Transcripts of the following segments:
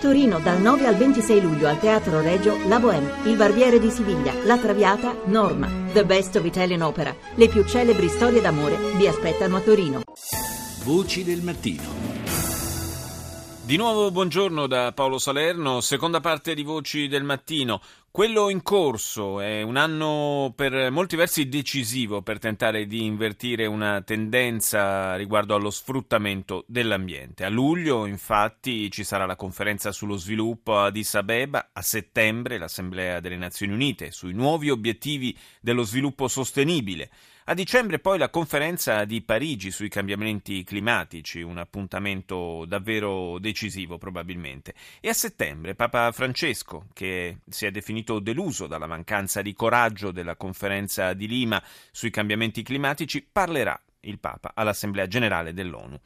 Torino dal 9 al 26 luglio al Teatro Regio La Bohème, Il Barbiere di Siviglia, La Traviata, Norma, The Best of Italian Opera. Le più celebri storie d'amore vi aspettano a Torino. Voci del mattino. Di nuovo buongiorno da Paolo Salerno, seconda parte di Voci del Mattino. Quello in corso è un anno per molti versi decisivo per tentare di invertire una tendenza riguardo allo sfruttamento dell'ambiente. A luglio, infatti, ci sarà la conferenza sullo sviluppo a Addis Abeba, a settembre l'Assemblea delle Nazioni Unite sui nuovi obiettivi dello sviluppo sostenibile. A dicembre poi la conferenza di Parigi sui cambiamenti climatici, un appuntamento davvero decisivo probabilmente. E a settembre Papa Francesco, che si è definito deluso dalla mancanza di coraggio della conferenza di Lima sui cambiamenti climatici, parlerà il Papa all'Assemblea generale dell'ONU.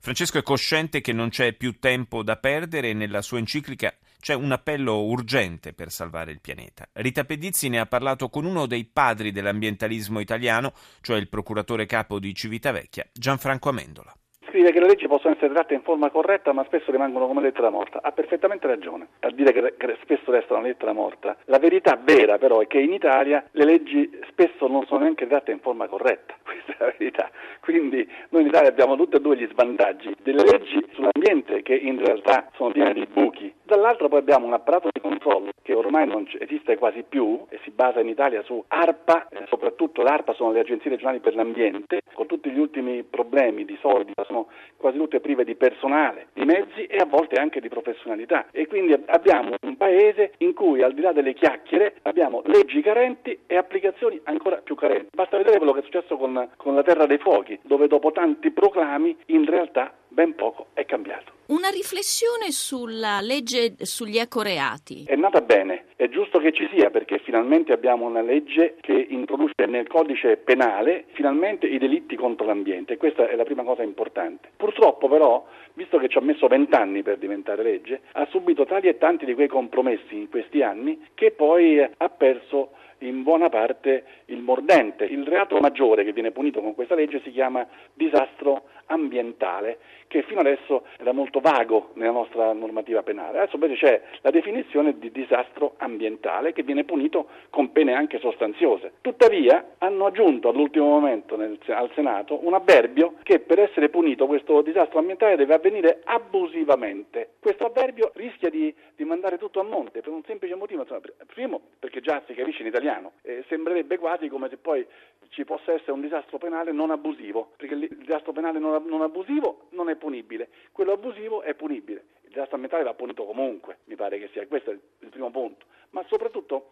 Francesco è cosciente che non c'è più tempo da perdere e nella sua enciclica c'è un appello urgente per salvare il pianeta. Rita Pedizzi ne ha parlato con uno dei padri dell'ambientalismo italiano, cioè il procuratore capo di Civitavecchia, Gianfranco Amendola scrive che le leggi possono essere tratte in forma corretta ma spesso rimangono come lettera morta. Ha perfettamente ragione a dire che, che spesso restano lettera morta. La verità vera però è che in Italia le leggi spesso non sono neanche tratte in forma corretta, questa è la verità. Quindi noi in Italia abbiamo tutti e due gli svantaggi delle leggi sull'ambiente che in realtà sono piene di buchi. Dall'altro poi abbiamo un apparato di controllo che ormai non esiste quasi più e si basa in Italia su ARPA, eh, soprattutto l'ARPA sono le agenzie regionali per l'ambiente, con tutti gli ultimi problemi di soldi, sono quasi tutte prive di personale, di mezzi e a volte anche di professionalità. E quindi abbiamo paese in cui al di là delle chiacchiere abbiamo leggi carenti e applicazioni ancora più carenti. Basta vedere quello che è successo con, con la Terra dei Fuochi, dove dopo tanti proclami in realtà ben poco è cambiato. Una riflessione sulla legge sugli ecoreati. È nata bene, è giusto che ci sia perché finalmente abbiamo una legge che introduce nel codice penale finalmente i delitti contro l'ambiente questa è la prima cosa importante. Purtroppo però, visto che ci ha messo vent'anni per diventare legge, ha subito tali e tanti di quei compromessi in questi anni che poi ha perso in buona parte il mordente. Il reato maggiore che viene punito con questa legge si chiama disastro ambientale, che fino adesso era molto vago nella nostra normativa penale. Adesso invece c'è la definizione di disastro ambientale che viene punito con pene anche sostanziose. Tuttavia hanno aggiunto all'ultimo momento nel, al Senato un avverbio che per essere punito questo disastro ambientale deve avvenire abusivamente. Questo avverbio rischia di, di mandare tutto a monte per un semplice motivo. Primo, perché già si capisce in italiano, eh, sembrerebbe quasi come se poi ci possa essere un disastro penale non abusivo, perché il disastro penale non, abusivo non è punibile, quello abusivo è punibile. Il disastro ambientale va punito comunque, mi pare che sia questo il primo punto, ma soprattutto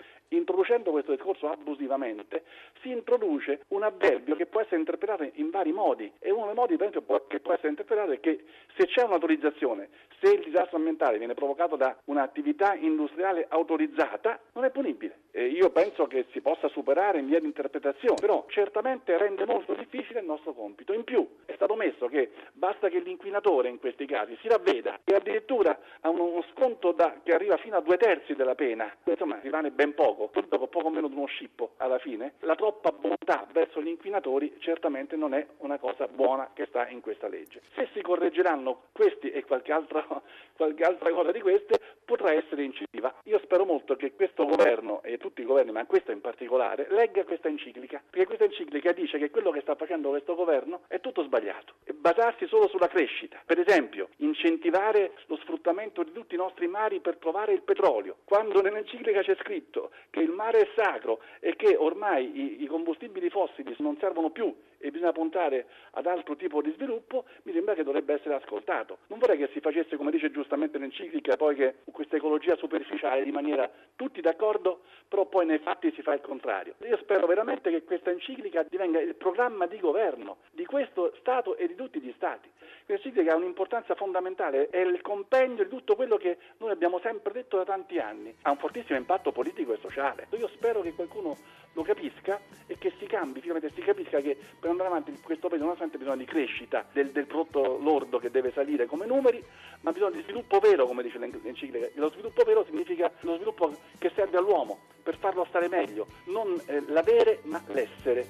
introducendo questo discorso abusivamente si introduce un avverbio che può essere interpretato in vari modi e uno dei modi esempio, che può essere interpretato è che se c'è un'autorizzazione, se il disastro ambientale viene provocato da un'attività industriale autorizzata, non è punibile. E io penso che si possa superare in via di interpretazione, però certamente rende molto difficile il nostro compito. In più è stato messo che basta che l'inquinatore in questi casi si ravveda e addirittura ha uno sconto da, che arriva fino a due terzi della pena, insomma rimane ben poco, dopo poco meno di uno scippo alla fine, la troppa bontà verso gli inquinatori certamente non è una cosa buona che sta in questa legge. Se si correggeranno questi e qualche altra, qualche altra cosa di queste, potrà essere incisiva. Io spero molto che questo governo e tutti i governi, ma questo in particolare, legga questa enciclica, perché questa enciclica dice che quello che sta facendo questo governo è tutto sbagliato e basarsi solo sulla crescita. Per esempio, incentivare lo sfruttamento di tutti i nostri mari per trovare il petrolio, quando nell'enciclica c'è scritto che il mare è sacro e che ormai i, i combustibili fossili non servono più bisogna puntare ad altro tipo di sviluppo, mi sembra che dovrebbe essere ascoltato. Non vorrei che si facesse, come dice giustamente l'enciclica, poi che questa ecologia superficiale di maniera tutti d'accordo, però poi nei fatti si fa il contrario. Io spero veramente che questa enciclica divenga il programma di governo di questo Stato e di tutti gli Stati. Questa enciclica ha un'importanza fondamentale, è il compendio di tutto quello che noi abbiamo sempre detto da tanti anni, ha un fortissimo impatto politico e sociale. Io spero che qualcuno lo capisca e che si cambi, finalmente si capisca che per andare avanti questo paese non ha sempre bisogno di crescita del, del, prodotto lordo che deve salire come numeri, ma bisogno di sviluppo vero, come dice l'enciclica. E lo sviluppo vero significa lo sviluppo che serve all'uomo per farlo stare meglio, non eh, l'avere ma l'essere.